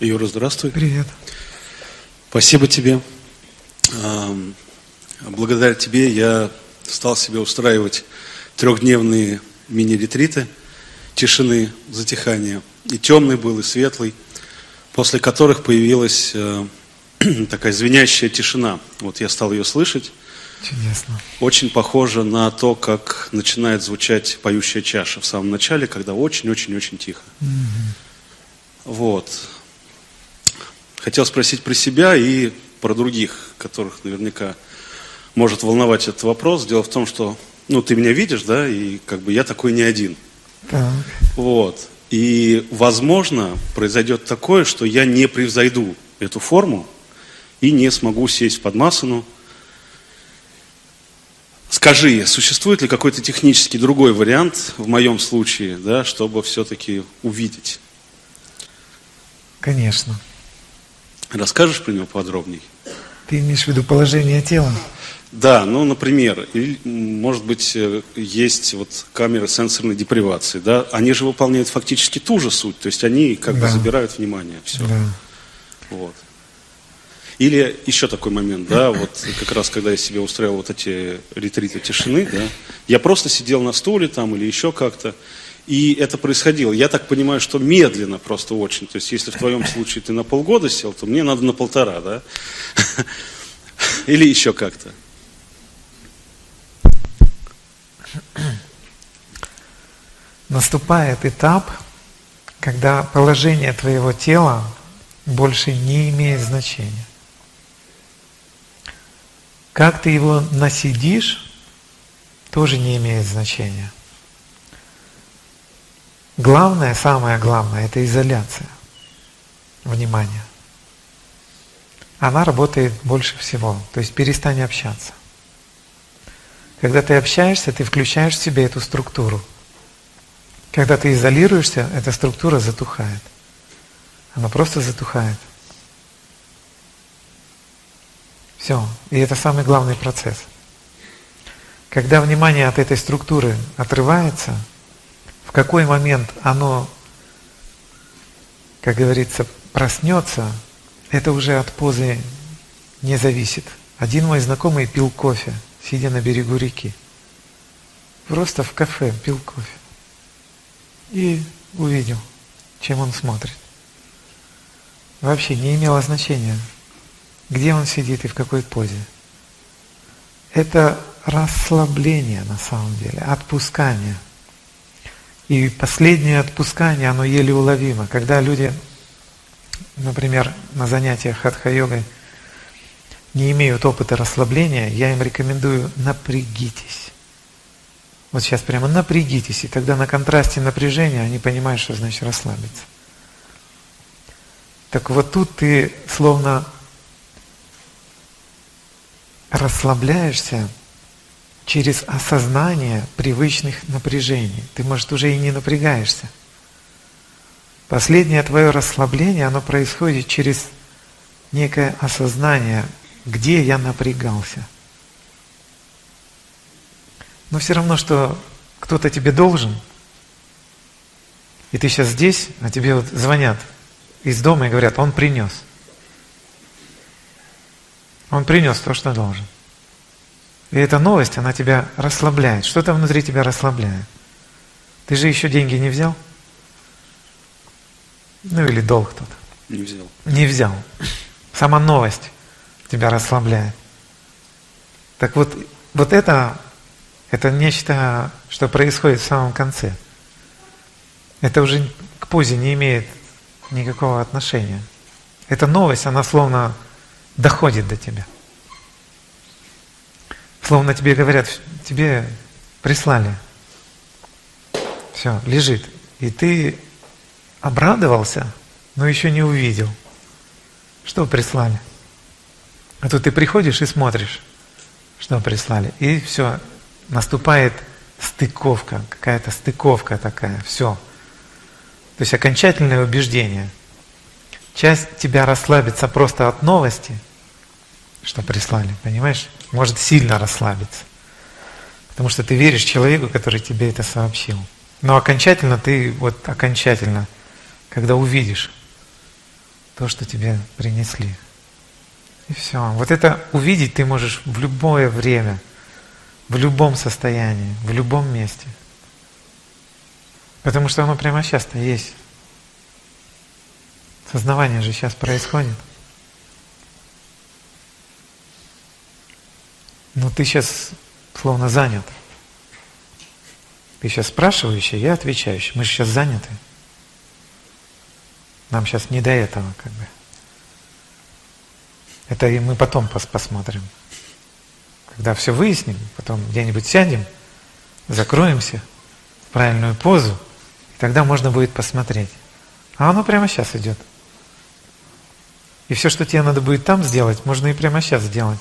Юра, здравствуй. Привет. Спасибо тебе. Благодаря тебе я стал себе устраивать трехдневные мини-ретриты тишины, затихания. И темный был, и светлый, после которых появилась э, такая звенящая тишина. Вот я стал ее слышать. Чудесно. Очень похоже на то, как начинает звучать поющая чаша в самом начале, когда очень-очень-очень тихо. Вот. Хотел спросить про себя и про других, которых наверняка может волновать этот вопрос. Дело в том, что, ну, ты меня видишь, да, и как бы я такой не один. Так. Вот. И, возможно, произойдет такое, что я не превзойду эту форму и не смогу сесть в подмасану. Скажи, существует ли какой-то технический другой вариант в моем случае, да, чтобы все-таки увидеть? Конечно. Расскажешь про него подробней? Ты имеешь в виду положение тела? Да, ну, например, или, может быть, э, есть вот камеры сенсорной депривации, да, они же выполняют фактически ту же суть, то есть они как бы Да. забирают внимание, все. Да. Вот. Или еще такой момент, да, вот как раз когда я себе устраивал вот эти ретриты тишины, да, я просто сидел на стуле там или еще как-то, и это происходило. Я так понимаю, что медленно просто очень. То есть если в твоем случае ты на полгода сел, то мне надо на полтора, да? Или еще как-то. Наступает этап, когда положение твоего тела больше не имеет значения. Как ты его насидишь, тоже не имеет значения. Главное, самое главное, это изоляция внимания. Она работает больше всего, то есть перестань общаться. Когда ты общаешься, ты включаешь в себе эту структуру. Когда ты изолируешься, эта структура затухает. Она просто затухает. Все. И это самый главный процесс. Когда внимание от этой структуры отрывается, в какой момент оно, как говорится, проснется, это уже от позы не зависит. Один мой знакомый пил кофе, сидя на берегу реки. Просто в кафе пил кофе. И увидел, чем он смотрит. Вообще не имело значения, где он сидит и в какой позе. Это расслабление на самом деле, отпускание. И последнее отпускание, оно еле уловимо. Когда люди, например, на занятиях хатха-йогой не имеют опыта расслабления, я им рекомендую напрягитесь. Вот сейчас прямо напрягитесь, и тогда на контрасте напряжения они понимают, что значит расслабиться. Так вот тут ты словно расслабляешься через осознание привычных напряжений. Ты, может, уже и не напрягаешься. Последнее твое расслабление, оно происходит через некое осознание, где я напрягался. Но все равно, что кто-то тебе должен, и ты сейчас здесь, а тебе вот звонят из дома и говорят, он принес. Он принес то, что должен. И эта новость, она тебя расслабляет. Что-то внутри тебя расслабляет. Ты же еще деньги не взял? Ну или долг кто-то. Не взял. Не взял. Сама новость тебя расслабляет. Так вот, вот это, это нечто, что происходит в самом конце. Это уже к позе не имеет никакого отношения. Эта новость, она словно доходит до тебя. Словно тебе говорят, тебе прислали. Все, лежит. И ты обрадовался, но еще не увидел. Что прислали? А тут ты приходишь и смотришь, что прислали. И все, наступает стыковка, какая-то стыковка такая, все. То есть окончательное убеждение. Часть тебя расслабится просто от новости, что прислали, понимаешь? Может сильно расслабиться. Потому что ты веришь человеку, который тебе это сообщил. Но окончательно ты, вот окончательно, когда увидишь, то, что тебе принесли. И все. Вот это увидеть ты можешь в любое время, в любом состоянии, в любом месте. Потому что оно прямо сейчас-то есть. Сознавание же сейчас происходит. Но ты сейчас словно занят. Ты сейчас спрашивающий, я отвечающий. Мы же сейчас заняты. Нам сейчас не до этого, как бы. Это и мы потом пос посмотрим. Когда все выясним, потом где-нибудь сядем, закроемся в правильную позу, и тогда можно будет посмотреть. А оно прямо сейчас идет. И все, что тебе надо будет там сделать, можно и прямо сейчас сделать.